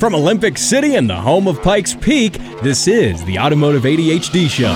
From Olympic City and the home of Pikes Peak, this is the Automotive ADHD Show.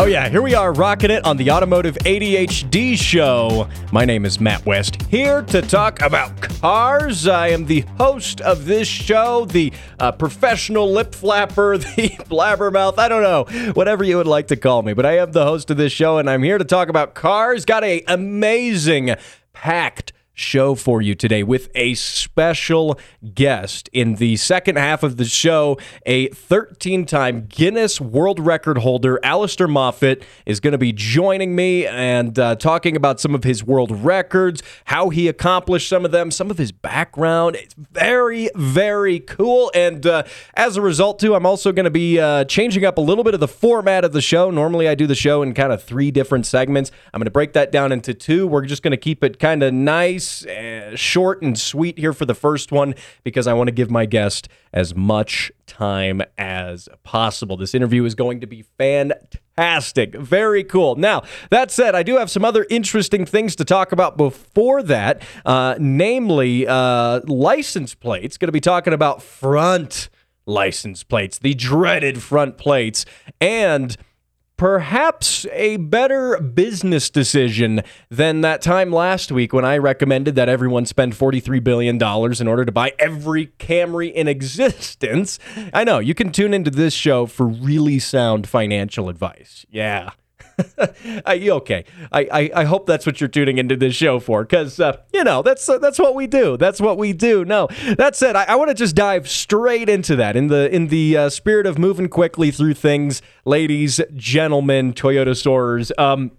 Oh, yeah, here we are rocking it on the Automotive ADHD Show. My name is Matt West, here to talk about cars. I am the host of this show, the uh, professional lip flapper, the blabbermouth, I don't know, whatever you would like to call me. But I am the host of this show, and I'm here to talk about cars. Got a amazing, packed, show for you today with a special guest. In the second half of the show, a 13 time Guinness World Record holder, Alastair Moffatt, is going to be joining me and uh, talking about some of his world records, how he accomplished some of them, some of his background. It's very, very cool. And uh, as a result, too, I'm also going to be uh, changing up a little bit of the format of the show. Normally, I do the show in kind of three different segments. I'm going to break that down into two. We're just going to keep it kind of nice uh, short and sweet here for the first one because I want to give my guest as much time as possible. This interview is going to be fantastic. Very cool. Now, that said, I do have some other interesting things to talk about before that, uh, namely uh, license plates. Going to be talking about front license plates, the dreaded front plates, and perhaps a better business decision than that time last week when I recommended that everyone spend $43 billion in order to buy every Camry in existence. I know, you can tune into this show for really sound financial advice. Yeah. okay. I, I, I, hope that's what you're tuning into this show for, because uh, you know that's uh, that's what we do. That's what we do. No, that said, I, I want to just dive straight into that in the in the uh, spirit of moving quickly through things, ladies, gentlemen, Toyota stores. Um,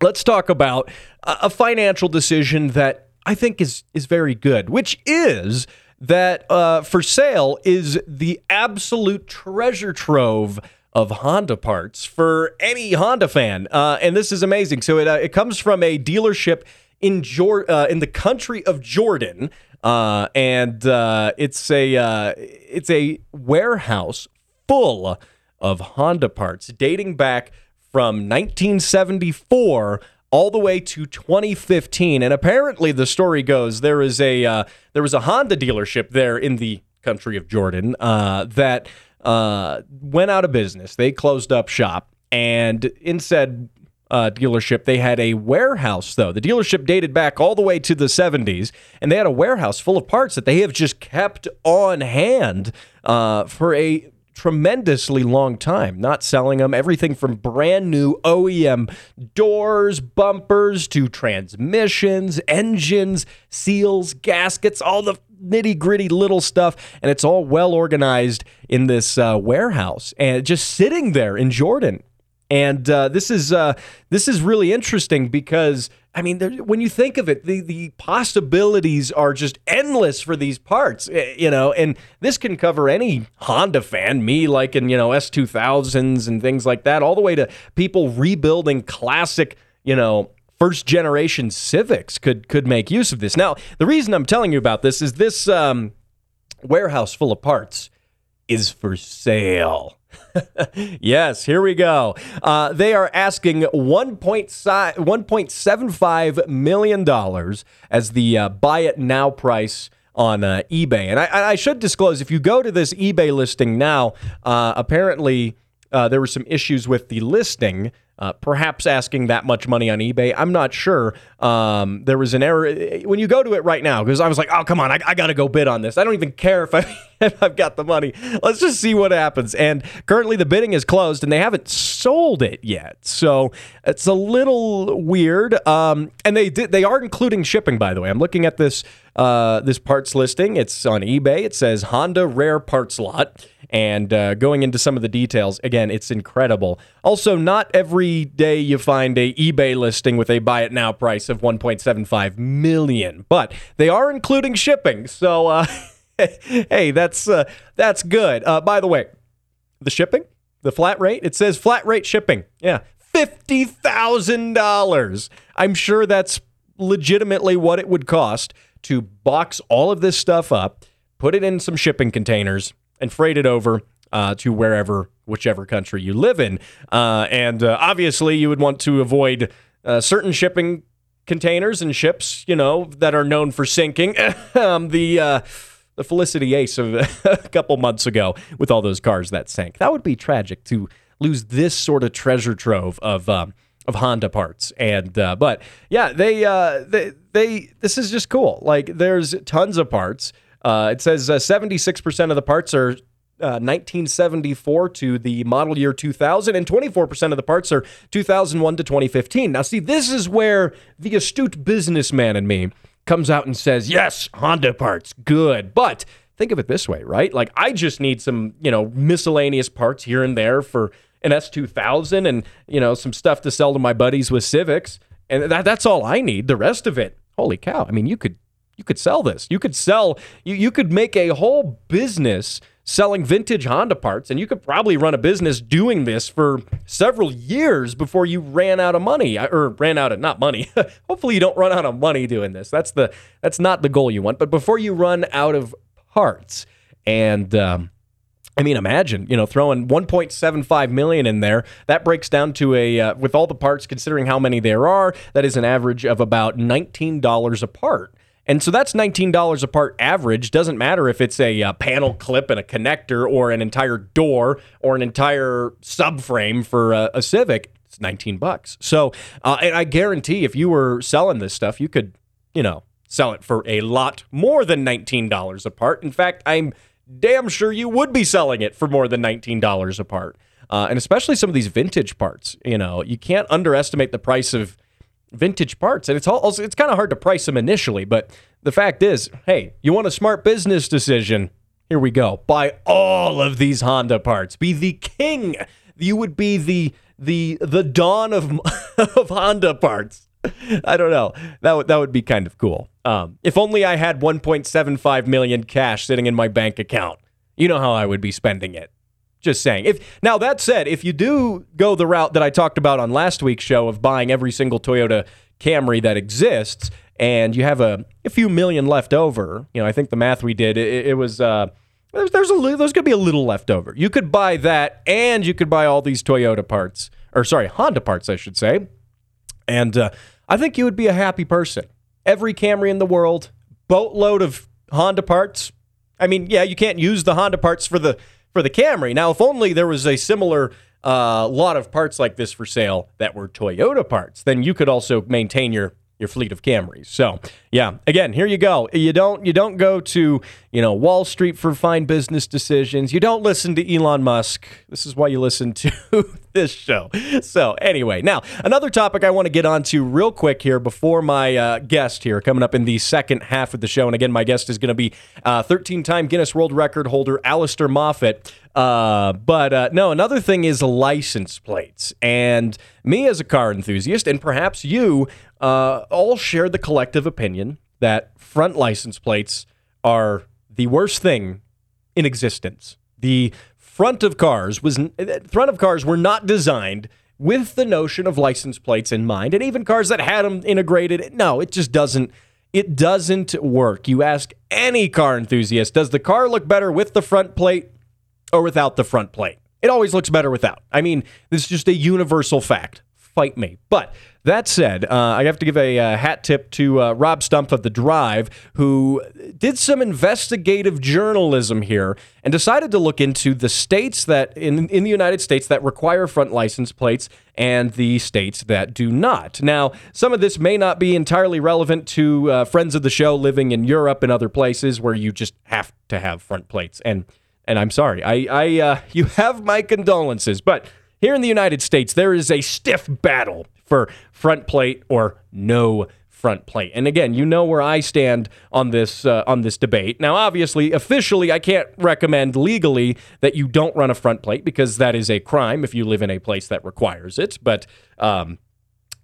let's talk about a, a financial decision that I think is is very good, which is that uh, for sale is the absolute treasure trove of Honda parts for any Honda fan. Uh, and this is amazing. So it, uh, it comes from a dealership in Jor- uh, in the country of Jordan. Uh, and uh, it's a uh, it's a warehouse full of Honda parts dating back from 1974 all the way to 2015. And apparently, the story goes there is a there was a Honda dealership there in the country of Jordan that uh, went out of business. They closed up shop, and in said uh, dealership, they had a warehouse, though. The dealership dated back all the way to the 70s, and they had a warehouse full of parts that they have just kept on hand uh, for a tremendously long time, not selling them. Everything from brand new OEM doors, bumpers to transmissions, engines, seals, gaskets, all the nitty gritty little stuff, and it's all well organized in this uh, warehouse and just sitting there in Jordan. And uh, this is uh, this is really interesting because I mean, there, when you think of it, the the possibilities are just endless for these parts, you know. And this can cover any Honda fan, me like in you know S two thousands and things like that, all the way to people rebuilding classic, you know, first generation Civics could could make use of this. Now, the reason I'm telling you about this is this um, warehouse full of parts is for sale. yes, here we go. Uh, they are asking $1.75 million as the uh, buy it now price on uh, eBay. And I, I, should disclose if you go to this eBay listing now, uh, apparently uh, there were some issues with the listing. Uh, perhaps asking that much money on eBay. I'm not sure. Um, there was an error when you go to it right now because I was like, oh come on, I, I got to go bid on this. I don't even care if I if I've got the money. Let's just see what happens. And currently the bidding is closed and they haven't sold it yet, so it's a little weird. Um, and they did they are including shipping by the way. I'm looking at this uh, this parts listing. It's on eBay. It says Honda rare parts lot. And uh, going into some of the details, again, it's incredible. Also, not every day you find a eBay listing with a buy it now price of 1.75 million, but they are including shipping. So, uh, hey, that's uh, that's good. Uh, by the way, the shipping, the flat rate, it says flat rate shipping. Yeah, fifty thousand dollars. I'm sure that's legitimately what it would cost to box all of this stuff up, put it in some shipping containers, and freight it over uh, to wherever, whichever country you live in. Uh, and uh, obviously, you would want to avoid uh, certain shipping containers and ships, you know, that are known for sinking. um, the uh, the Felicity Ace of a couple months ago with all those cars that sank. That would be tragic to lose this sort of treasure trove of um, of Honda parts. And uh, but yeah, they uh, they they this is just cool. Like there's tons of parts. Uh, it says uh, 76% of the parts are 1974 uh, to the model year 2000, and 24% of the parts are 2001 to 2015. Now, see, this is where the astute businessman in me comes out and says, Yes, Honda parts, good. But think of it this way, right? Like, I just need some, you know, miscellaneous parts here and there for an S2000 and, you know, some stuff to sell to my buddies with Civics. And that, that's all I need. The rest of it, holy cow. I mean, you could you could sell this. You could sell you, you could make a whole business selling vintage Honda parts, and you could probably run a business doing this for several years before you ran out of money or ran out of not money. Hopefully, you don't run out of money doing this. That's the that's not the goal you want. But before you run out of parts, and um, I mean, imagine you know throwing 1.75 million in there. That breaks down to a uh, with all the parts, considering how many there are. That is an average of about $19 a part. And so that's $19 a part average. Doesn't matter if it's a, a, uh, panel clip and a connector or an entire door or an entire subframe for a, a Civic. It's 19 bucks. So, uh, and I guarantee if you were selling this stuff, you could, you know, sell it for a lot more than $19 a part. In fact, I'm damn sure you would be selling it for more than $19 a part. Uh, and especially some of these vintage parts, you know, you can't underestimate the price of vintage parts, and it's also it's kind of hard to price them initially. But the fact is, hey, you want a smart business decision? Here we go. Buy all of these Honda parts. Be the king. You would be the the the dawn of of Honda parts. I don't know. That would that would be kind of cool. Um, if only I had 1.75 million cash sitting in my bank account. You know how I would be spending it. Just saying. If now that said, if you do go the route that I talked about on last week's show of buying every single Toyota Camry that exists, and you have a, a few million left over, you know, I think the math we did, it, it was uh, there's there's a there's gonna be a little left over. You could buy that, and you could buy all these Toyota parts, or sorry, Honda parts, I should say, and uh, I think you would be a happy person. Every Camry in the world, boatload of Honda parts. I mean, yeah, you can't use the Honda parts for the for the Camry. Now, if only there was a similar uh, lot of parts like this for sale that were Toyota parts, then you could also maintain your your fleet of Camrys. So, yeah, again, here you go. You don't you don't go to, you know, Wall Street for fine business decisions. You don't listen to Elon Musk. This is why you listen to this show. So, anyway, now, another topic I want to get onto real quick here before my uh, guest here coming up in the second half of the show. And again, my guest is going to be 13 uh, Guinness World Record holder Alastair Moffatt. Uh, but uh, no, another thing is license plates. And me as a car enthusiast, and perhaps you, uh, all share the collective opinion that front license plates are the worst thing in existence. The front of cars was front of cars were not designed with the notion of license plates in mind, and even cars that had them integrated. No, it just doesn't. It doesn't work. You ask any car enthusiast, does the car look better with the front plate or without the front plate. It always looks better without. I mean, this is just a universal fact. Fight me. But that said, uh, I have to give a uh, hat tip to uh, Rob Stumpf of The Drive, who did some investigative journalism here and decided to look into the states that, in, in the United States, that require front license plates and the states that do not. Now, some of this may not be entirely relevant to uh, friends of the show living in Europe and other places where you just have to have front plates. And and I'm sorry. I, I, uh, you have my condolences, but here in the United States, there is a stiff battle for front plate or no front plate. And again, you know where I stand on this uh, on this debate. Now, obviously, officially, I can't recommend legally that you don't run a front plate because that is a crime if you live in a place that requires it. But um,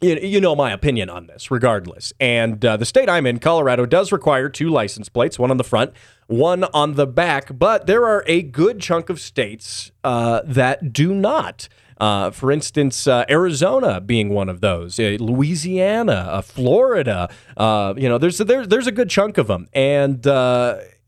you, know my opinion on this, regardless. And uh, the state I'm in, Colorado, does require two license plates, one on the front, one on the back. But there are a good chunk of states uh, that do not. Uh, for instance, uh, Arizona being one of those, uh, Louisiana, uh, Florida. Uh, you know, there's a, there, there's a good chunk of them, and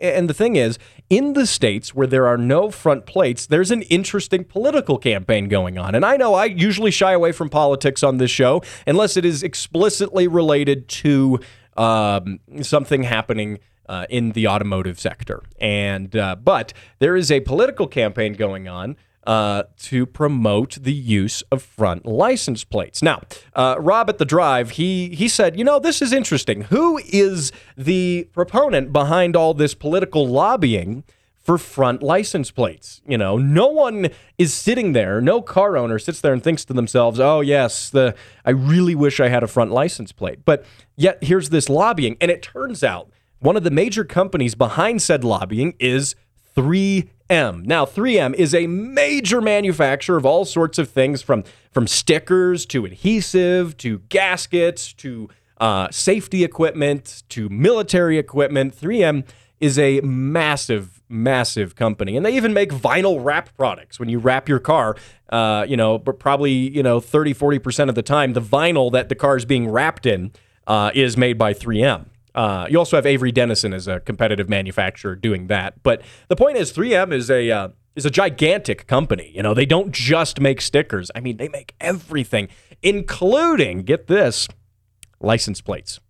and the thing is, in the states where there are no front plates, there's an interesting political campaign going on. And I know I usually shy away from politics on this show unless it is explicitly related to um, something happening uh, in the automotive sector. And uh, but there is a political campaign going on uh, to promote the use of front license plates. Now, uh, Rob at the Drive, he he said, you know, this is interesting. Who is the proponent behind all this political lobbying? For front license plates. You know, no one is sitting there, no car owner sits there and thinks to themselves, oh, yes, the I really wish I had a front license plate. But yet here's this lobbying. And it turns out one of the major companies behind said lobbying is 3M. Now, 3M is a major manufacturer of all sorts of things from, from stickers to adhesive to gaskets to uh, safety equipment to military equipment. 3M is a massive, massive company. And they even make vinyl wrap products. When you wrap your car, uh, you know, but probably, you know, 30, 40% of the time, the vinyl that the car is being wrapped in uh, is made by 3M. Uh, you also have Avery Dennison as a competitive manufacturer doing that. But the point is, 3M is a uh, is a gigantic company. You know, they don't just make stickers. I mean, they make everything, including get this, license plates.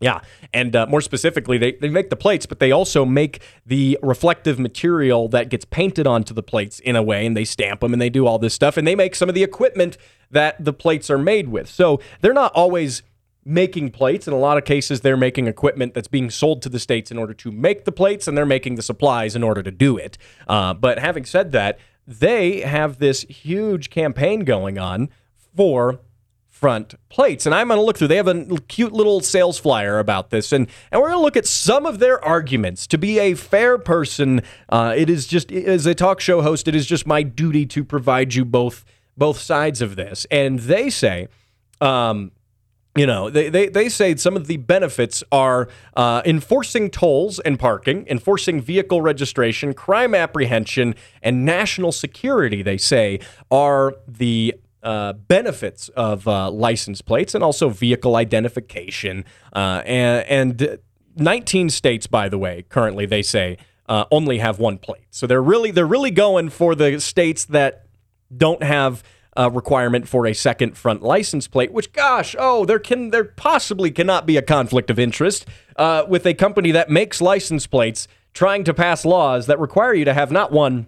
Yeah, and uh, more specifically, they, they make the plates, but they also make the reflective material that gets painted onto the plates in a way, and they stamp them and they do all this stuff, and they make some of the equipment that the plates are made with. So they're not always making plates. In a lot of cases, they're making equipment that's being sold to the states in order to make the plates, and they're making the supplies in order to do it. Uh, but having said that, they have this huge campaign going on for front plates. And I'm going to look through. They have a cute little sales flyer about this, and and we're going to look at some of their arguments. To be a fair person, uh, it is just as a talk show host, it is just my duty to provide you both both sides of this. And they say. Um, you know, they, they, they say some of the benefits are uh, enforcing tolls and parking, enforcing vehicle registration, crime apprehension, and national security, they say, are the uh, benefits of uh, license plates and also vehicle identification. Uh, and, and 19 states, by the way, currently, they say, uh, only have one plate. So they're really they're really going for the states that don't have uh, requirement for a second front license plate, which, gosh, oh, there can there possibly cannot be a conflict of interest uh, with a company that makes license plates trying to pass laws that require you to have not one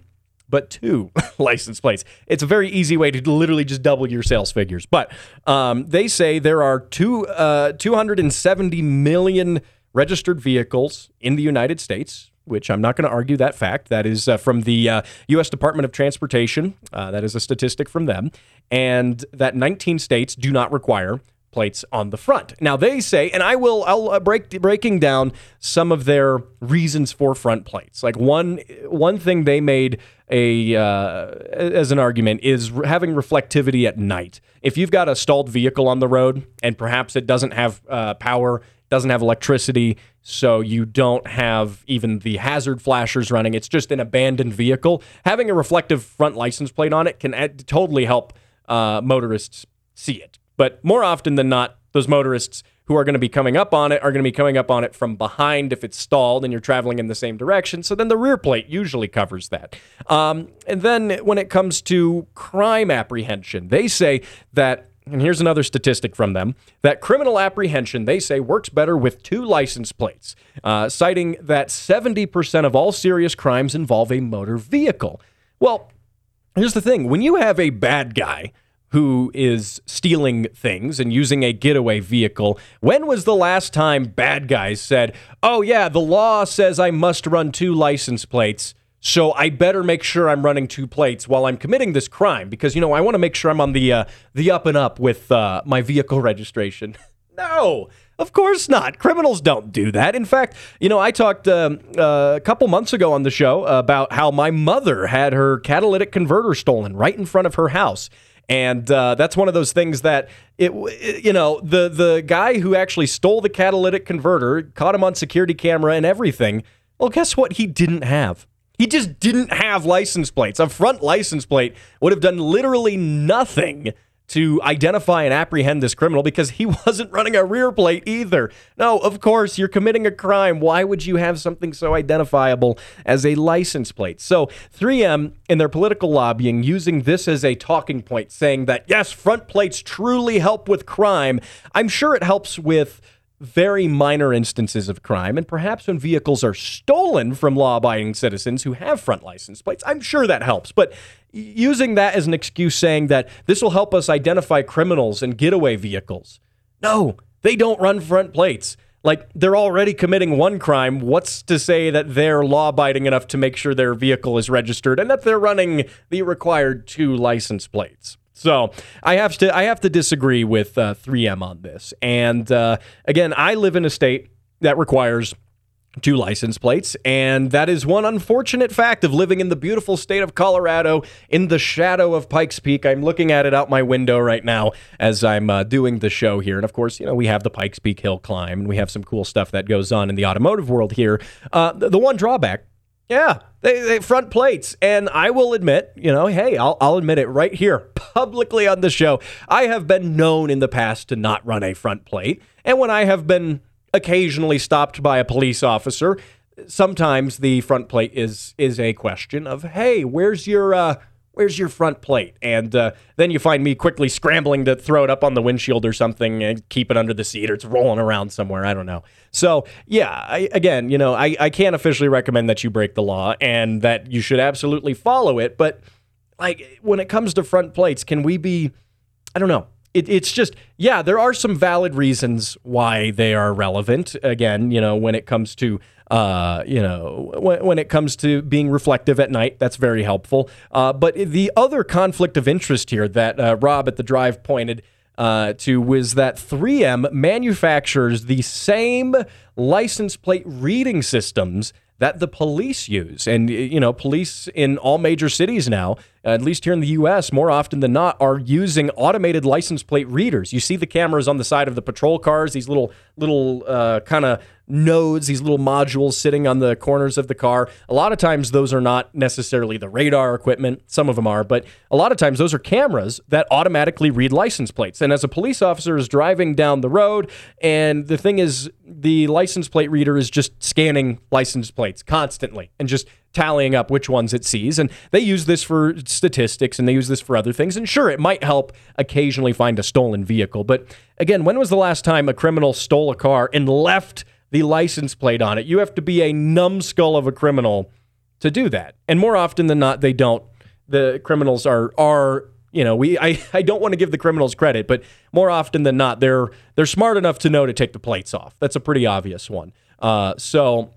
but two license plates. It's a very easy way to literally just double your sales figures. But um, they say there are two uh, 270 million registered vehicles in the United States which I'm not going to argue that fact. That is uh, from the uh, U.S. Department of Transportation. Uh, that is a statistic from them. And that 19 states do not require plates on the front. Now they say, and I will, I'll uh, break breaking down some of their reasons for front plates. Like one one thing they made a uh, as an argument is having reflectivity at night. If you've got a stalled vehicle on the road and perhaps it doesn't have uh, power doesn't have electricity, so you don't have even the hazard flashers running. It's just an abandoned vehicle. Having a reflective front license plate on it can add, totally help uh, motorists see it. But more often than not, those motorists who are going to be coming up on it are going to be coming up on it from behind if it's stalled and you're traveling in the same direction. So then the rear plate usually covers that. Um, and then when it comes to crime apprehension, they say that and here's another statistic from them that criminal apprehension, they say, works better with two license plates, uh, citing that 70% of all serious crimes involve a motor vehicle. Well, here's the thing when you have a bad guy who is stealing things and using a getaway vehicle, when was the last time bad guys said, oh, yeah, the law says I must run two license plates? So I better make sure I'm running two plates while I'm committing this crime because you know I want to make sure I'm on the uh, the up and up with uh, my vehicle registration. no, of course not. Criminals don't do that. In fact, you know I talked um, uh, a couple months ago on the show about how my mother had her catalytic converter stolen right in front of her house. And uh, that's one of those things that it, you know, the the guy who actually stole the catalytic converter caught him on security camera and everything. Well, guess what? He didn't have he just didn't have license plates. A front license plate would have done literally nothing to identify and apprehend this criminal because he wasn't running a rear plate either. No, of course, you're committing a crime. Why would you have something so identifiable as a license plate? So, 3M, in their political lobbying, using this as a talking point, saying that, yes, front plates truly help with crime. I'm sure it helps with very minor instances of crime, and perhaps when vehicles are stolen from law abiding citizens who have front license plates. I'm sure that helps. But using that as an excuse, saying that this will help us identify criminals and getaway vehicles. No, they don't run front plates. Like they're already committing one crime. What's to say that they're law abiding enough to make sure their vehicle is registered and that they're running the required two license plates? So I have to I have to disagree with uh, 3M on this. And uh, again, I live in a state that requires two license plates. And that is one unfortunate fact of living in the beautiful state of Colorado in the shadow of Pikes Peak. I'm looking at it out my window right now as I'm uh, doing the show here. And of course, you know, we have the Pikes Peak Hill climb and we have some cool stuff that goes on in the automotive world here. Uh, the, the one drawback yeah, they, they front plates, and I will admit, you know, hey, I'll, I'll admit it right here publicly on the show. I have been known in the past to not run a front plate, and when I have been occasionally stopped by a police officer, sometimes the front plate is is a question of, hey, where's your uh, where's your front plate? And uh, then you find me quickly scrambling to throw it up on the windshield or something and keep it under the seat or it's rolling around somewhere. I don't know. So, yeah, I, again, you know, I, I can't officially recommend that you break the law and that you should absolutely follow it. But, like, when it comes to front plates, can we be, I don't know. It, it's just, yeah, there are some valid reasons why they are relevant. Again, you know, when it comes to uh, you know, when, when, it comes to being reflective at night, that's very helpful. Uh, but the other conflict of interest here that uh, Rob at the drive pointed uh, to was that 3M manufactures the same license plate reading systems that the police use. And, you know, police in all major cities now, at least here in the US, more often than not, are using automated license plate readers. You see the cameras on the side of the patrol cars, these little, little uh, kind of nodes, these little modules sitting on the corners of the car. A lot of times, those are not necessarily the radar equipment. Some of them are, but a lot of times, those are cameras that automatically read license plates. And as a police officer is driving down the road, and the thing is, the license plate reader is just scanning license plates constantly and just tallying up which ones it sees. And they use this for statistics and they use this for other things. And sure, it might help occasionally find a stolen vehicle. But again, when was the last time a criminal stole a car and left the license plate on it. You have to be a numbskull of a criminal to do that. And more often than not, they don't. The criminals are are you know we I, I don't want to give the criminals credit, but more often than not, they're they're smart enough to know to take the plates off. That's a pretty obvious one. Uh, so.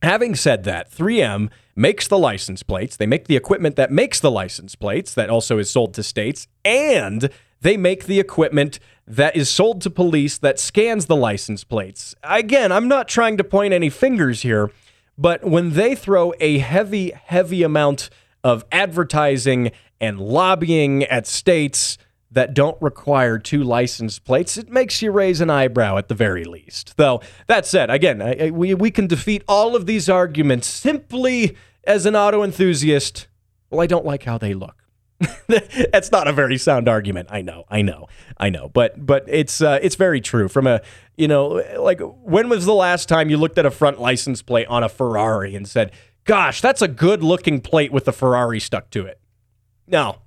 Having said that, 3M makes the license plates. They make the equipment that makes the license plates, that also is sold to states, and they make the equipment that is sold to police that scans the license plates. Again, I'm not trying to point any fingers here, but when they throw a heavy, heavy amount of advertising and lobbying at states that don't require two license plates, it makes you raise an eyebrow at the very least. Though, that said, again, I, I, we, we can defeat all of these arguments simply as an auto enthusiast. Well, I don't like how they look. That's not a very sound argument. I know, I know, I know. But but it's uh, it's very true. From a you know, like when was the last time you looked at a front license plate on a Ferrari and said, "Gosh, that's a good looking plate with the Ferrari stuck to it"? No.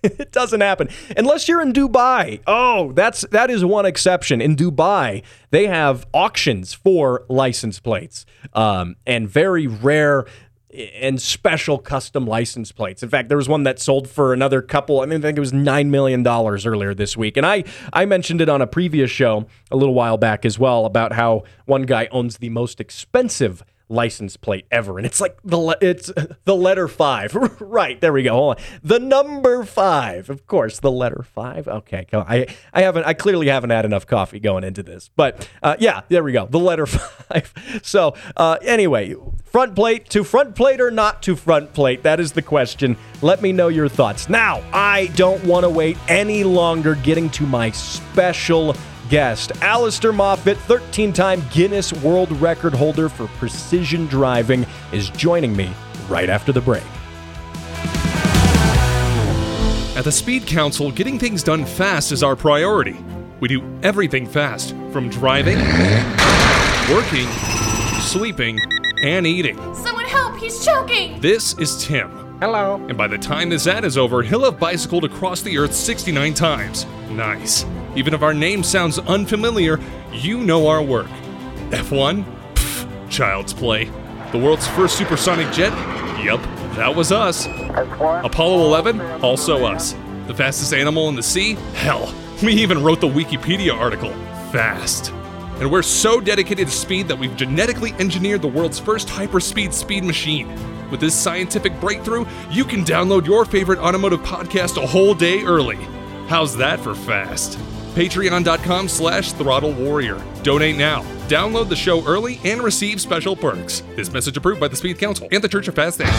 it doesn't happen unless you're in Dubai. Oh, that's that is one exception. In Dubai, they have auctions for license plates, um, and very rare and special custom license plates. In fact, there was one that sold for another couple. I mean, I think it was nine million dollars earlier this week, and I I mentioned it on a previous show a little while back as well about how one guy owns the most expensive license plate ever, and it's like the it's the letter five. right there we go. Hold on. The number five, of course, the letter five. Okay, I I haven't I clearly haven't had enough coffee going into this, but uh, yeah, there we go. The letter five. So uh, anyway, front plate to front plate or not to front plate? That is the question. Let me know your thoughts. Now, I don't want to wait any longer getting to my special guest. Alastair Moffatt, 13 time Guinness World Record holder for precision driving, is joining me right after the break. At the Speed Council, getting things done fast is our priority. We do everything fast, from driving, working, sleeping, and eating. Someone help, he's choking! This is Tim. Hello. And by the time this ad is over, he'll have bicycled across the earth 69 times. Nice. Even if our name sounds unfamiliar, you know our work. F1? Pfft, child's play. The world's first supersonic jet? Yep, that was us. Apollo 11? Also us. The fastest animal in the sea? Hell, we even wrote the Wikipedia article. Fast. And we're so dedicated to speed that we've genetically engineered the world's first hyperspeed speed machine. With this scientific breakthrough, you can download your favorite automotive podcast a whole day early. How's that for fast? Patreon.com slash throttle warrior. Donate now. Download the show early and receive special perks. This message approved by the Speed Council and the Church of Fast Things.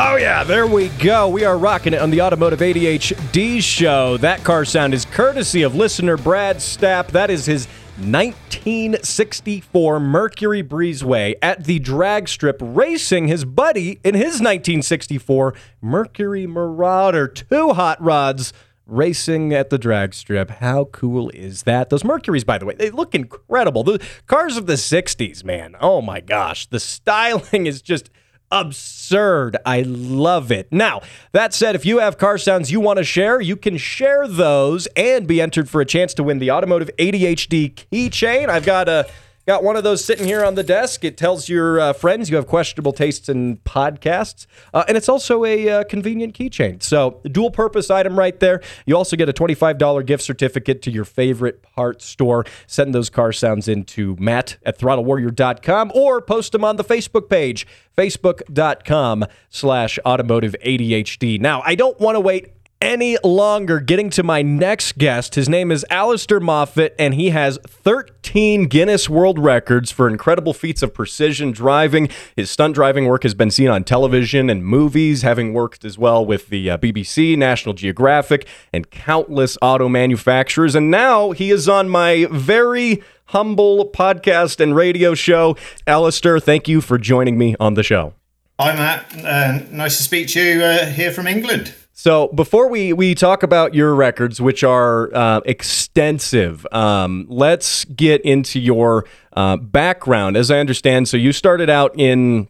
Oh, yeah, there we go. We are rocking it on the Automotive ADHD show. That car sound is courtesy of listener Brad Stapp. That is his 1964 Mercury Breezeway at the drag strip, racing his buddy in his 1964 Mercury Marauder. Two hot rods racing at the drag strip. How cool is that? Those Mercuries, by the way, they look incredible. The cars of the 60s, man. Oh my gosh. The styling is just absurd. I love it. Now, that said, if you have car sounds you want to share, you can share those and be entered for a chance to win the Automotive ADHD keychain. I've got a Got one of those sitting here on the desk. It tells your uh, friends you have questionable tastes in podcasts. Uh, and it's also a uh, convenient keychain. So, dual purpose item right there. You also get a $25 gift certificate to your favorite parts store. Send those car sounds in to matt at throttlewarrior.com or post them on the Facebook page, facebook.com slash automotive ADHD. Now, I don't want to wait any longer getting to my next guest. His name is Alastair Moffatt, and he has 13 Guinness World Records for incredible feats of precision driving. His stunt driving work has been seen on television and movies, having worked as well with the uh, BBC, National Geographic, and countless auto manufacturers. And now he is on my very humble podcast and radio show. Alastair, thank you for joining me on the show. Hi, Matt. Uh, nice to speak to you uh, here from England. So before we we talk about your records, which are uh, extensive, um, let's get into your uh, background. As I understand, so you started out in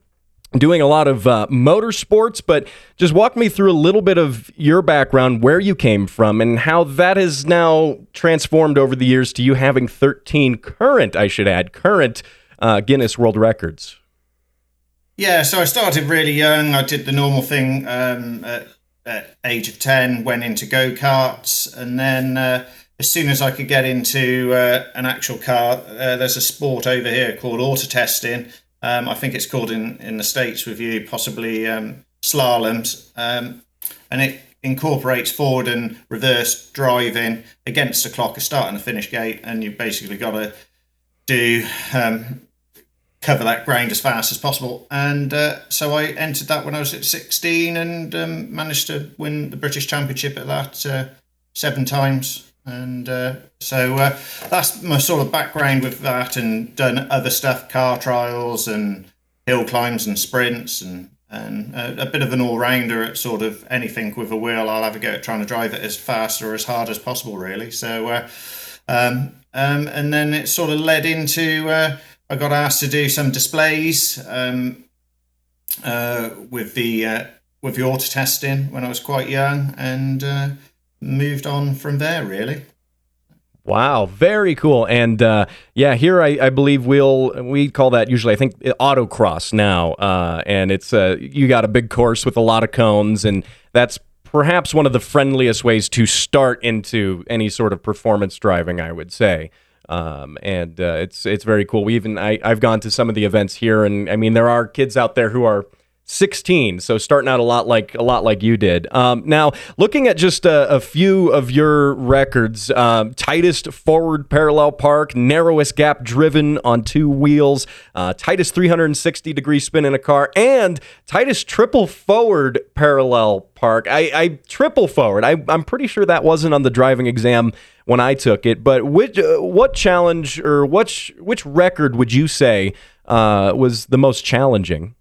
doing a lot of uh, motorsports, but just walk me through a little bit of your background, where you came from, and how that has now transformed over the years to you having 13 current, I should add, current uh, Guinness World Records. Yeah, so I started really young. I did the normal thing. Um, at age of 10 went into go-karts and then uh, as soon as i could get into uh, an actual car uh, there's a sport over here called auto testing. Um, i think it's called in, in the states with you possibly um, slaloms. Um, and it incorporates forward and reverse driving against the clock a start and a finish gate and you've basically got to do um, cover that ground as fast as possible. And uh, so I entered that when I was at 16 and um, managed to win the British Championship at that uh, seven times. And uh, so uh, that's my sort of background with that, and done other stuff, car trials and hill climbs and sprints, and and a, a bit of an all rounder at sort of anything with a wheel. I'll have a go at trying to drive it as fast or as hard as possible, really. So, uh, um, um, and then it sort of led into uh, I got asked to do some displays um, uh, with the uh, with the auto testing when I was quite young, and uh, moved on from there. Really. Wow, very cool. And uh, yeah, here I, I, believe we'll we call that usually I think autocross now, uh, and it's uh, you got a big course with a lot of cones, and that's perhaps one of the friendliest ways to start into any sort of performance driving. I would say. Um, and uh, it's it's very cool. We even I, I've gone to some of the events here, and I mean there are kids out there who are 16. So starting out a lot like a lot like you did. Um, now, looking at just a, a few of your records, um, tightest forward parallel park, narrowest gap driven on two wheels, uh, tightest 360 degree spin in a car, and tightest triple forward parallel park. I, I triple forward. I, I'm pretty sure that wasn't on the driving exam when I took it. But which uh, what challenge or which which record would you say uh, was the most challenging?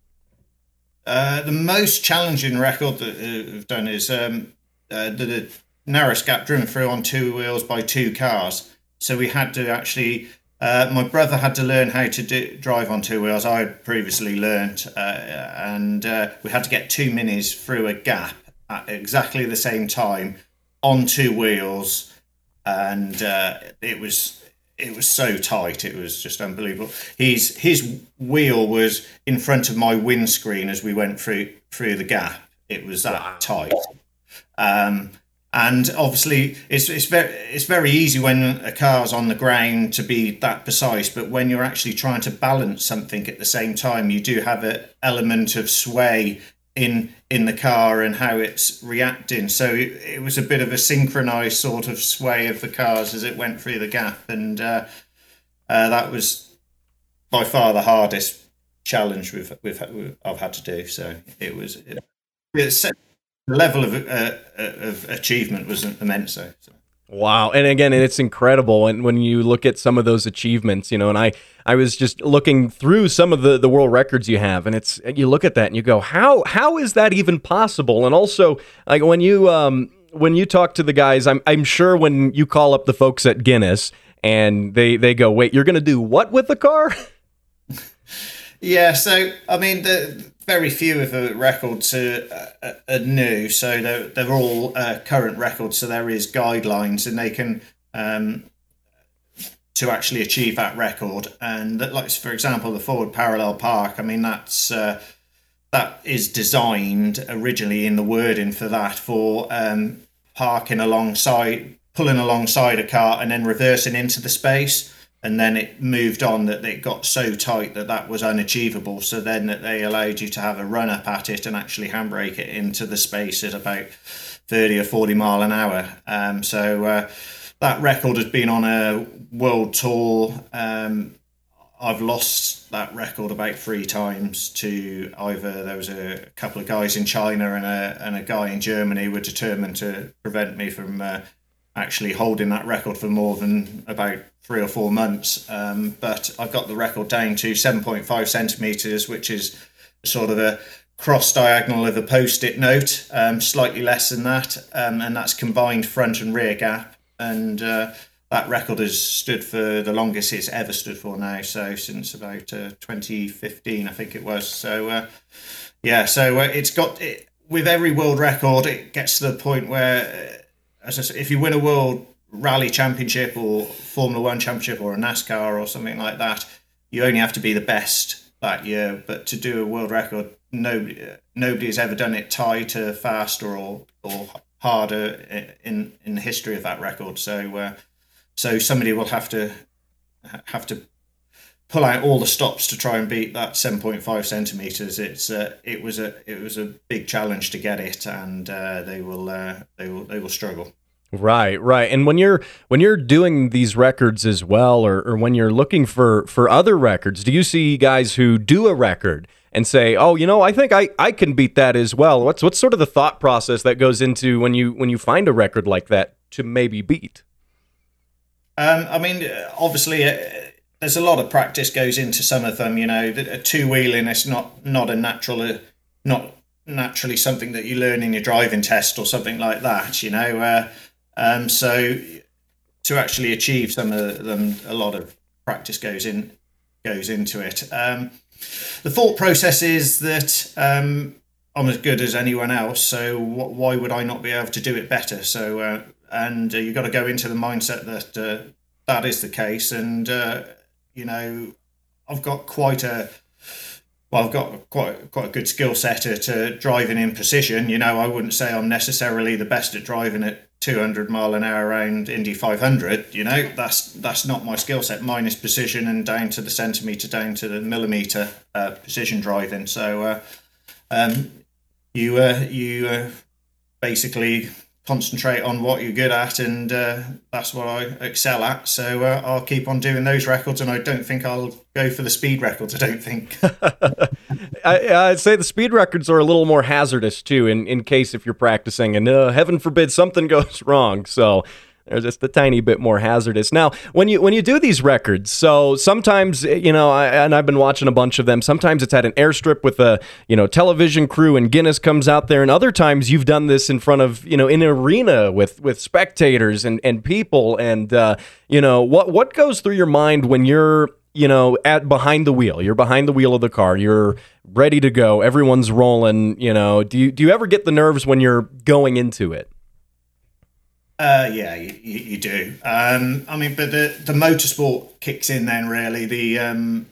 Uh, the most challenging record that uh, I've done is um, uh, the, narrowest gap driven through on two wheels by two cars. So we had to actually. Uh, my brother had to learn how to do, drive on two wheels. I had previously learned, uh, and we had to get two minis through a gap at exactly the same time on two wheels, and it was it was so tight. It was just unbelievable. His his wheel was in front of my windscreen as we went through through the gap. It was that wow. tight. Um, and obviously, it's it's very it's very easy when a car's on the ground to be that precise. But when you're actually trying to balance something at the same time, you do have an element of sway in in the car and how it's reacting. So it, it, was a bit of a synchronized sort of sway of the cars as it went through the gap, and uh, uh, that was by far the hardest challenge we've, we've, I've had to do. So it was it, the level of uh, of achievement was immense. So. so. Wow. And again, it's incredible. And when you look at some of those achievements, you know, and I, I was just looking through some of the, the world records you have, and it's, you look at that and you go, how, how is that even possible? And also, like when you, um, when you talk to the guys, I'm, I'm sure when you call up the folks at Guinness and they, they go, wait, you're going to do what with the car? yeah. So, I mean, the, very few of the records are, are, new, so they're, they're all uh, current records. So there is guidelines, and they can um, to actually achieve that record. And that, like for example, the forward parallel park. I mean, that's uh, that is designed originally in the wording for that for um, parking alongside, pulling alongside a car, and then reversing into the space and then it moved on that it got so tight that that was unachievable. So then that they allowed you to have a run up at it and actually handbrake it into the space at about 30 or 40 mile an hour. Um, so uh, that record has been on a world tour. Um, I've lost that record about three times to either there was a couple of guys in China and a and a guy in Germany were determined to prevent me from uh, actually holding that record for more than about three or four months. Um, but I've got the record down to 7.5 centimeters, which is sort of a cross diagonal of a post it note, um, slightly less than that. Um, and that's combined front and rear gap. And uh, that record has stood for the longest it's ever stood for now. So since about uh, 2015, I think it was. So, uh, yeah, so uh, it's got it with every world record, it gets to the point where as if you win a world rally championship or Formula One championship or a NASCAR or something like that, you only have to be the best that year. But to do a world record, nobody nobody has ever done it tighter, faster, or or harder in in the history of that record. So uh, so somebody will have to have to pull out all the stops to try and beat that 7.5 centimeters. It's uh, it was a it was a big challenge to get it, and uh, they will uh, they will they will struggle. Right, right. And when you're when you're doing these records as well, or, or when you're looking for for other records, do you see guys who do a record and say, "Oh, you know, I think I, I can beat that as well"? What's what's sort of the thought process that goes into when you when you find a record like that to maybe beat? Um, I mean, obviously, uh, there's a lot of practice goes into some of them. You know, a two wheeling is not not a natural, uh, not naturally something that you learn in your driving test or something like that. You know. Uh, um, so to actually achieve some of them, a lot of practice goes in goes into it. Um, the thought process is that um, I'm as good as anyone else, so why would I not be able to do it better? So uh, and uh, you've got to go into the mindset that uh, that is the case, and uh, you know I've got quite a well, I've got quite quite a good skill set at uh, driving in precision. You know, I wouldn't say I'm necessarily the best at driving at 200 mile an hour around Indy 500. You know, that's that's not my skill set. Mine is precision and down to the centimeter, down to the millimeter uh, precision driving. So, uh, um, you uh, you uh, basically concentrate on what you're good at, and uh, that's what I excel at. So uh, I'll keep on doing those records, and I don't think I'll go for the speed records. I don't think. I, would say the speed records are a little more hazardous too, in in case if you're practicing, and uh, heaven forbid something goes wrong. So they're just a tiny bit more hazardous. Now, when you when you do these records, so sometimes you know, I, and I've been watching a bunch of them. Sometimes it's at an airstrip with a you know television crew, and Guinness comes out there, and other times you've done this in front of you know in an arena with with spectators and and people, and uh, you know what what goes through your mind when you're you know at behind the wheel you're behind the wheel of the car you're ready to go everyone's rolling you know do you do you ever get the nerves when you're going into it uh, yeah, you, you, do. Um, I mean, but the the motorsport kicks in then. Really, the um,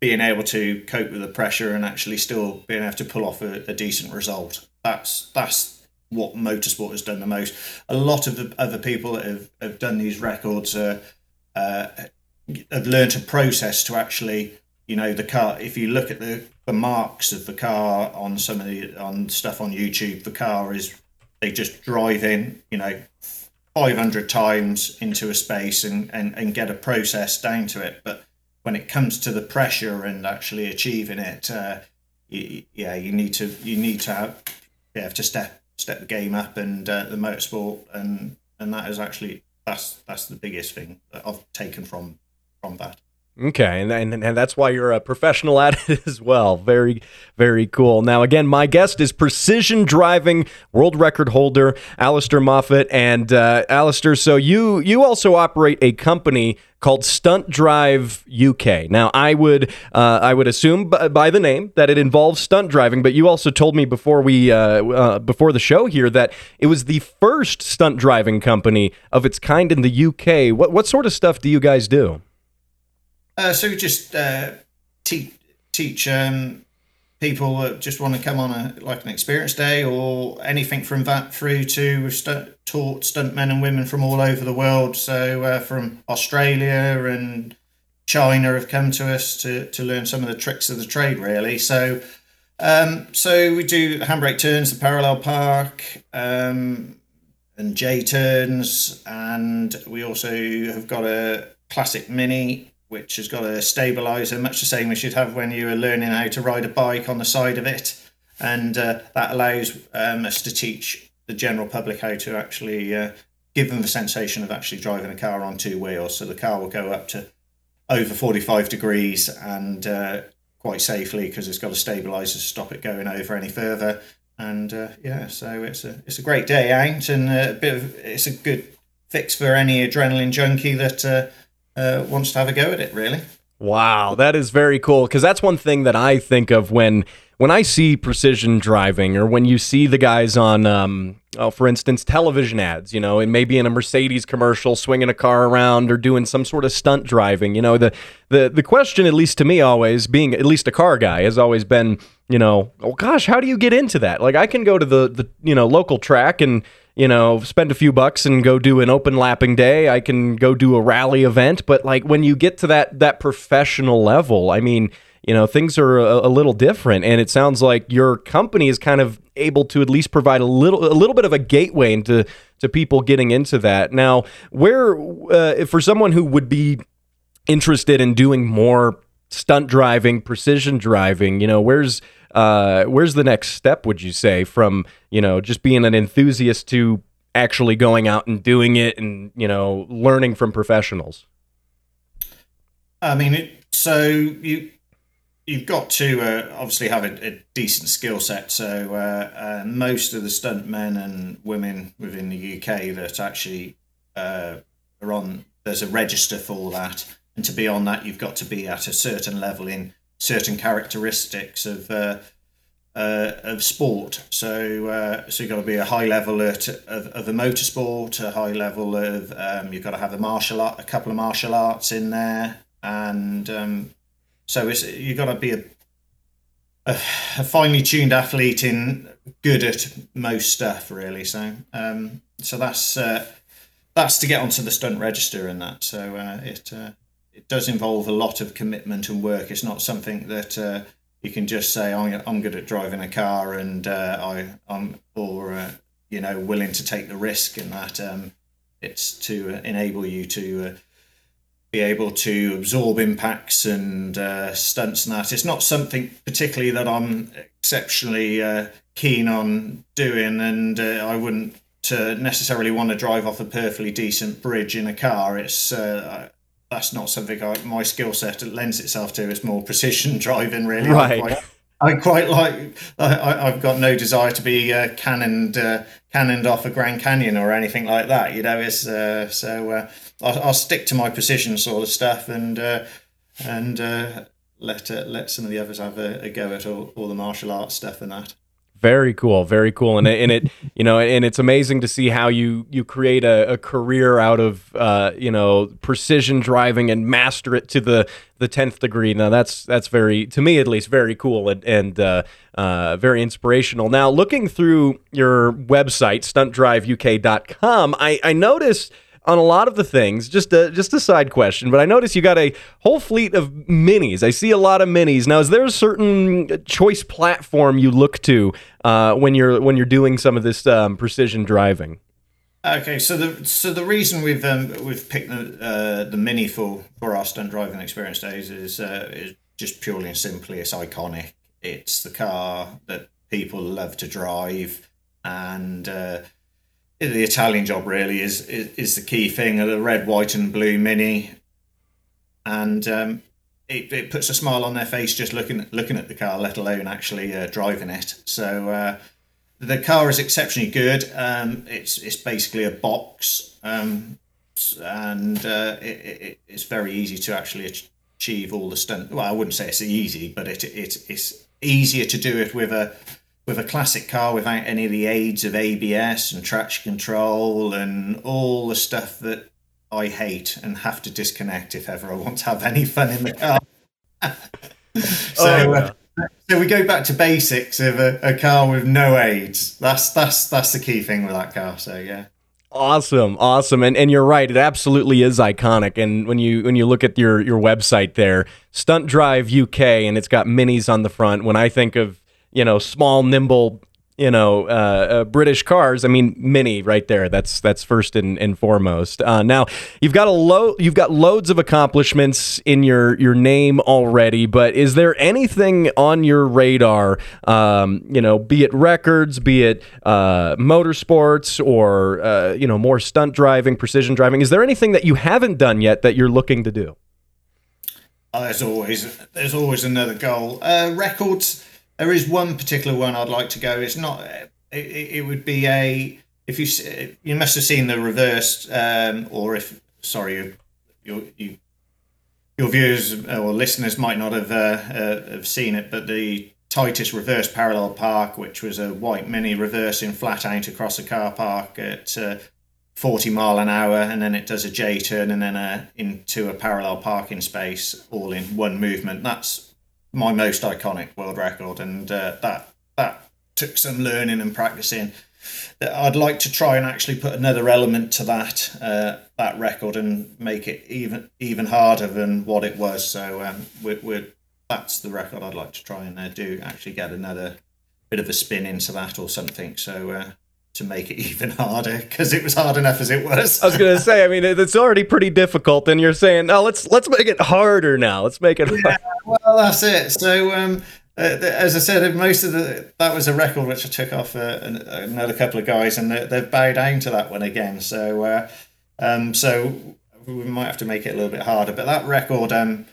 being able to cope with the pressure and actually still being able to pull off a, a decent result. That's that's what motorsport has done the most. A lot of the other people that have, have done these records uh, uh, have learned a process to actually, you know, the car. If you look at the, the marks of the car on some of the on stuff on YouTube, the car is they just drive in, you know, 500 times into a space and, and, and get a process down to it. But when it comes to the pressure and actually achieving it, uh, you, yeah, you need to you need to have, you have to step step the game up and uh, the motorsport and and that is actually that's that's the biggest thing that I've taken from from that. Okay, and, and and that's why you're a professional at it as well. Very, very cool. Now, again, my guest is precision driving world record holder Alastair Moffatt, and uh, Alastair. So you you also operate a company called Stunt Drive UK. Now, I would uh, I would assume b- by the name that it involves stunt driving, but you also told me before we uh, uh, before the show here that it was the first stunt driving company of its kind in the UK. What what sort of stuff do you guys do? Uh, so just uh, te- teach um, people that just want to come on a like an experience day or anything from that through to we've taught stunt men and women from all over the world. So uh, from Australia and China have come to us to, to learn some of the tricks of the trade, really. So um, so we do handbrake turns, the parallel park, um, and J turns, and we also have got a classic mini which has got a stabilizer, much the same as you'd have when you were learning how to ride a bike on the side of it. And uh, that allows um, us to teach the general public how to actually uh, give them the sensation of actually driving a car on two wheels. So the car will go up to over 45 degrees and uh, quite safely because it's got a stabilizer to stop it going over any further. And uh, yeah, so it's a it's a great day out and a bit of it's a good fix for any adrenaline junkie that uh, wants to have a go at it, really. Wow, that is very cool because that's one thing that I think of when when I see precision driving or when you see the guys on, um, oh, for instance, television ads, you know, and maybe in a Mercedes commercial swinging a car around or doing some sort of stunt driving. You know, the the the question, at least to me, always being at least a car guy, has always been, you know, oh gosh, how do you get into that? Like I can go to the the you know local track and you know, spend a few bucks and go do an open lapping day. I can go do a rally event, but like when you get to that that professional level, I mean, you know, things are a, a little different and it sounds like your company is kind of able to at least provide a little a little bit of a gateway into to people getting into that. Now, where uh, for someone who would be interested in doing more stunt driving, precision driving, you know, where's uh, where's the next step? Would you say from you know just being an enthusiast to actually going out and doing it and you know learning from professionals? I mean, it, so you you've got to uh, obviously have a, a decent skill set. So uh, uh, most of the stunt men and women within the UK that actually uh, are on there's a register for that, and to be on that, you've got to be at a certain level in certain characteristics of uh, uh, of sport. So uh, so you've got to be a high level at, of of the motorsport, a high level of um, you've got to have a martial art, a couple of martial arts in there, and um, so it's you've got to be a, a, a finely tuned athlete in good at most stuff really. So um, so that's uh, that's to get onto the stunt register and that. So uh, it uh, it does involve a lot of commitment and work. It's not something that uh, you can just say I'm, I'm good at driving a car and uh, I I'm or uh, you know willing to take the risk in that um, it's to enable you to uh, be able to absorb impacts and uh, stunts and that. It's not something particularly that I'm exceptionally uh, keen on doing, and I wouldn't necessarily want to drive off a perfectly decent bridge in a car. It's uh, that's not something I, my skill set lends itself to. It's more precision driving, really. Right. I quite, I quite like. I, have got no desire to be uh, cannoned uh, cannoned off a Grand Canyon or anything like that. You know, it's uh, so uh, I'll, I'll, stick to my precision sort of stuff and uh, and uh, let let some of the others have a, a go at all, all the martial arts stuff and that. Very cool, very cool, and it, and it, you know, and it's amazing to see how you you create a, a career out of uh, you know precision driving and master it to the the tenth degree. Now that's that's very to me at least very cool and and uh, uh, very inspirational. Now looking through your website stuntdriveuk.com, I I noticed on a lot of the things. Just a just a side question, but I notice you got a whole fleet of minis. I see a lot of minis. Now, is there a certain choice platform you look to uh, when you're when you're doing some of this um, precision driving? Okay, so the so the reason we've um, we've picked the uh, the mini for for our stunt driving experience days is uh, is just purely and simply it's iconic. It's the car that people love to drive, and uh, the Italian job really is, is, is the key thing. The red, white, and blue mini, and um, it, it puts a smile on their face just looking looking at the car, let alone actually uh, driving it. So uh, the car is exceptionally good. Um, it's it's basically a box, um, and uh, it, it, it's very easy to actually achieve all the stunt. Well, I wouldn't say it's easy, but it, it it's easier to do it with a with a classic car without any of the aids of ABS and traction control and all the stuff that I hate and have to disconnect if ever I want to have any fun in the car. so, oh, yeah. uh, so we go back to basics of a, a, car with no aids. That's that's that's the key thing with that car. So yeah. Awesome, awesome, and and you're right. It absolutely is iconic. And when you when you look at your your website there, Stunt Drive UK, and it's got minis on the front. When I think of you know, small, nimble, you know, uh, uh, British cars. I mean, Mini right there. That's that's first and, and foremost. Uh, now you've got a load. You've got loads of accomplishments in your your name already. But is there anything on your radar? Um, you know, be it records, be it uh, motorsports, or uh, you know, more stunt driving, precision driving. Is there anything that you haven't done yet that you're looking to do? Oh, there's always there's always another goal. Uh, records there is one particular one I'd like to go. It's not. It, it would be a. If you you must have seen the reversed, um, or if sorry, your you, your viewers or listeners might not have uh, uh, have seen it, but the tightest reverse parallel park, which was a white mini reversing flat out across a car park at uh, 40 mile an hour, and then it does a J turn and then a, into a parallel parking space all in one movement. That's my most iconic world record, and uh, that that took some learning and practicing. I'd like to try and actually put another element to that uh, that record and make it even even harder than what it was. So um, we're, we're that's the record I'd like to try and uh, do. Actually, get another bit of a spin into that or something. So uh, to make it even harder because it was hard enough as it was. I was gonna say, I mean, it's already pretty difficult, and you're saying, "No, let's let's make it harder now. Let's make it." Yeah, well, that's it. So, um, uh, as I said, most of the that was a record which I took off uh, another couple of guys, and they, they've bowed down to that one again. So, uh, um, so we might have to make it a little bit harder. But that record, um,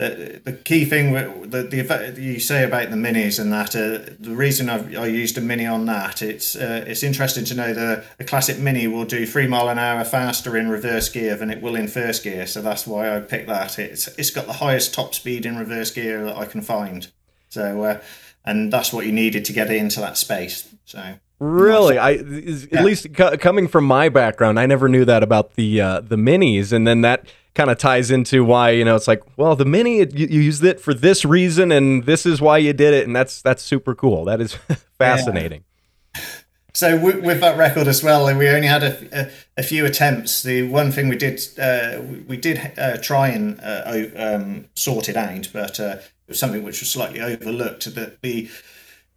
the, the key thing the, the you say about the minis and that uh, the reason I've, I used a mini on that it's uh, it's interesting to know that a classic mini will do three mile an hour faster in reverse gear than it will in first gear so that's why I picked that. It's it's got the highest top speed in reverse gear that I can find. So uh, and that's what you needed to get into that space so. Really, I at yeah. least c- coming from my background, I never knew that about the uh, the minis, and then that kind of ties into why you know it's like well the mini you, you used it for this reason and this is why you did it and that's that's super cool. That is fascinating. Yeah. so with, with, that record as well we only had a, few attempts. The one thing we did uh, we, did uh, try and uh, um, sort it out but uh, was something which was slightly overlooked. That the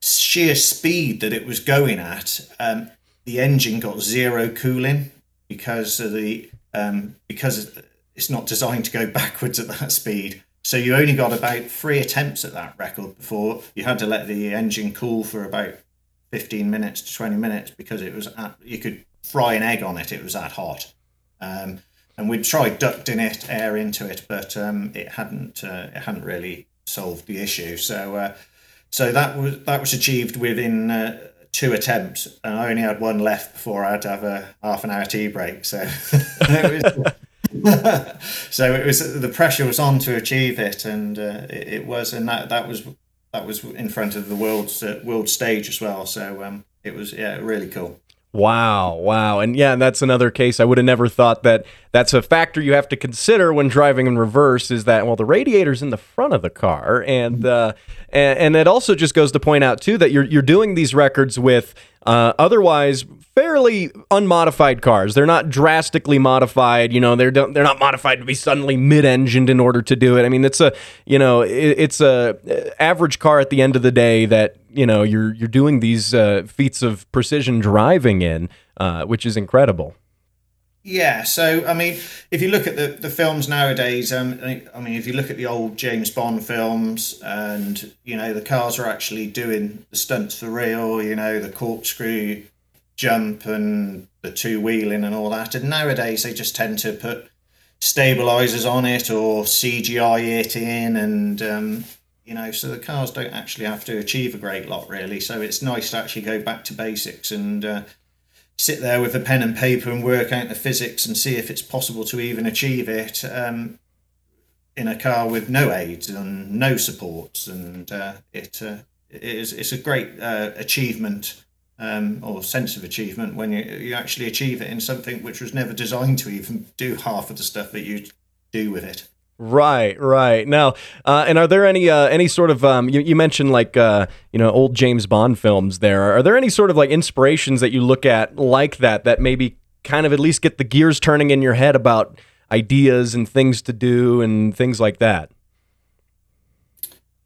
sheer speed that it was going at, um, the engine got zero cooling because of the um, because it's not designed to go backwards at that speed. So you only got about three attempts at that record before you had to let the engine cool for about 15 minutes to 20 minutes because it was at, you could fry an egg on it. It was that hot. Um, and we tried ducting it air into it, but um, it hadn't uh, it hadn't really solved the issue. So uh, so that was that was achieved within uh, two attempts, and I only had one left before I had to have a half an hour tea break. So it was, so it was the pressure was on to achieve it, and uh, it, it, was, and that that was that was in front of the world's uh, world stage as well. So um, it was yeah really cool. Wow, wow. And yeah, that's another case I would have never thought that that's a factor you have to consider when driving in reverse is that well the radiator's in the front of the car and uh and, and it also just goes to point out too that you're you're doing these records with uh, otherwise fairly unmodified cars. They're not drastically modified. You know, they're they're not modified to be suddenly mid-engined in order to do it. I mean, it's a you know it, it's a uh, average car at the end of the day that you know you're you're doing these uh, feats of precision driving in, uh, which is incredible. Yeah, so I mean, if you look at the, the films nowadays, um, I mean, if you look at the old James Bond films, and you know the cars are actually doing the stunts for real, you know the corkscrew jump and the two wheeling and all that, and nowadays they just tend to put stabilizers on it or CGI it in, and um, you know, so the cars don't actually have to achieve a great lot really. So it's nice to actually go back to basics and. Uh, sit there with a pen and paper and work out the physics and see if it's possible to even achieve it um, in a car with no aids and no supports. And uh, it, uh, it is, it's a great uh, achievement um, or sense of achievement when you, you actually achieve it in something which was never designed to even do half of the stuff that you do with it. Right, right. Now, uh, and are there any uh, any sort of um, you, you mentioned like uh, you know old James Bond films? There are there any sort of like inspirations that you look at like that that maybe kind of at least get the gears turning in your head about ideas and things to do and things like that?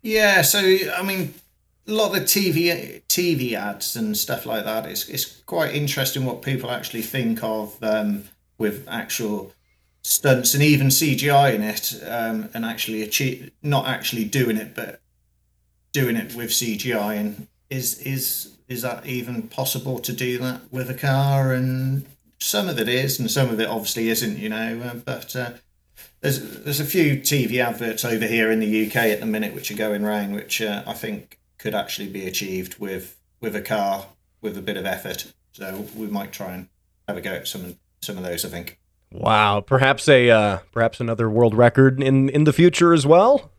Yeah, so I mean, a lot of the TV TV ads and stuff like that. It's it's quite interesting what people actually think of um, with actual stunts and even CGI in it, um, and actually achieve not actually doing it, but doing it with CGI. And is is is that even possible to do that with a car? And some of it is, and some of it obviously isn't. You know, uh, but. Uh, there's there's a few TV adverts over here in the UK at the minute which are going around, which uh, I think could actually be achieved with with a car with a bit of effort. So we might try and have a go at some some of those. I think. Wow, perhaps a uh, perhaps another world record in in the future as well.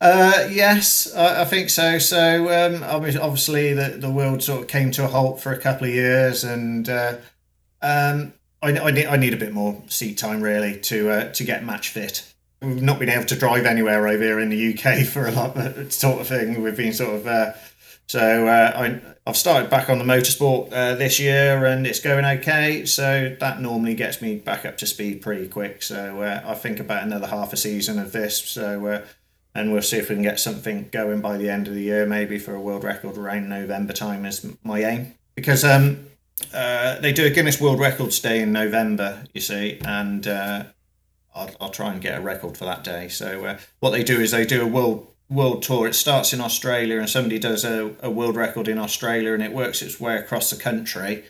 Uh, yes, I, I, think so. So um, obviously, the the world sort of came to a halt for a couple of years, and uh, um, I, I, need I need a bit more seat time really to uh, to get match fit. We've not been able to drive anywhere over here in the UK for a lot of sort of thing. We've been sort of uh, so uh, I, I've started back on the motorsport uh, this year and it's going okay. So that normally gets me back up to speed pretty quick. So uh, I think about another half a season of this. So uh, and we'll see if we can get something going by the end of the year, maybe for a world record around November time is my aim. Because um, uh, they do a Guinness World Records Day in November, you see, and uh, I'll, I'll try and get a record for that day. So what they do is they do a world world tour. It starts in Australia, and somebody does a, a world record in Australia, and it works its way across the country.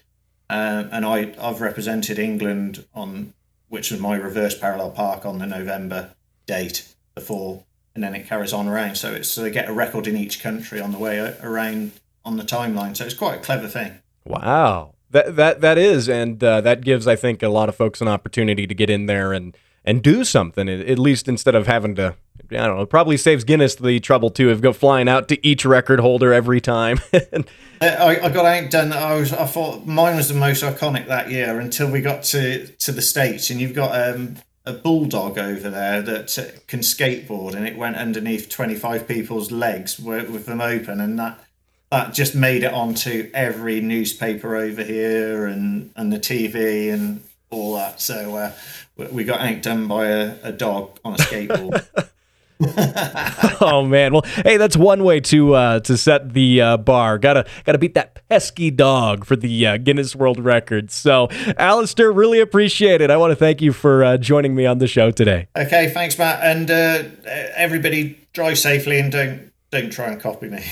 Um, and I I've represented England on which was my reverse parallel park on the November date before, and then it carries on around. So it's so they get a record in each country on the way around on the timeline. So it's quite a clever thing. Wow. That that that is, and uh, that gives I think a lot of folks an opportunity to get in there and and do something at least instead of having to I don't know. It probably saves Guinness the trouble too of go flying out to each record holder every time. I, I got out done. I was. I thought mine was the most iconic that year until we got to to the states, and you've got um, a bulldog over there that can skateboard, and it went underneath twenty five people's legs with them open, and that that just made it onto every newspaper over here and and the TV and all that. So uh, we got outdone by a, a dog on a skateboard. oh man. Well, hey, that's one way to uh, to set the uh, bar. Gotta gotta beat that pesky dog for the uh, Guinness World Records. So, Alastair, really appreciate it. I want to thank you for uh, joining me on the show today. Okay, thanks, Matt, and uh, everybody drive safely and don't don't try and copy me.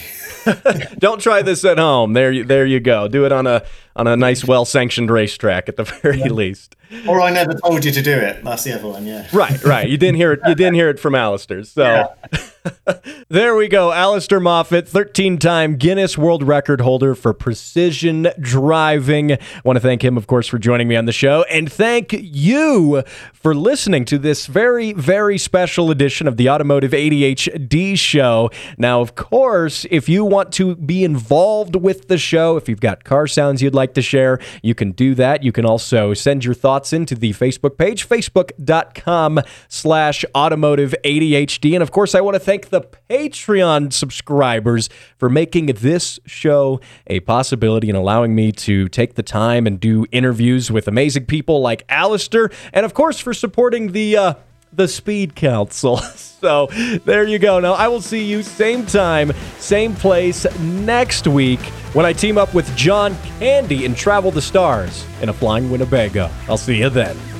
don't try this at home. There, you, there you go. Do it on a on a nice, well sanctioned racetrack at the very yeah. least. Or I never told you to do it. That's the other one. Yeah. Right, right. You didn't hear it. You didn't hear it from Alastair. So. Yeah. there we go. Alastair Moffatt, 13 time Guinness World Record holder for precision driving. I want to thank him, of course, for joining me on the show. And thank you for listening to this very, very special edition of the Automotive ADHD show. Now, of course, if you want to be involved with the show, if you've got car sounds you'd like to share, you can do that. You can also send your thoughts into the Facebook page, facebook.com slash automotive ADHD. And of course, I want to thank the Patreon subscribers for making this show a possibility and allowing me to take the time and do interviews with amazing people like Alastair, and of course for supporting the uh, the Speed Council. so there you go. Now I will see you same time, same place next week when I team up with John Candy and travel the stars in a flying Winnebago. I'll see you then.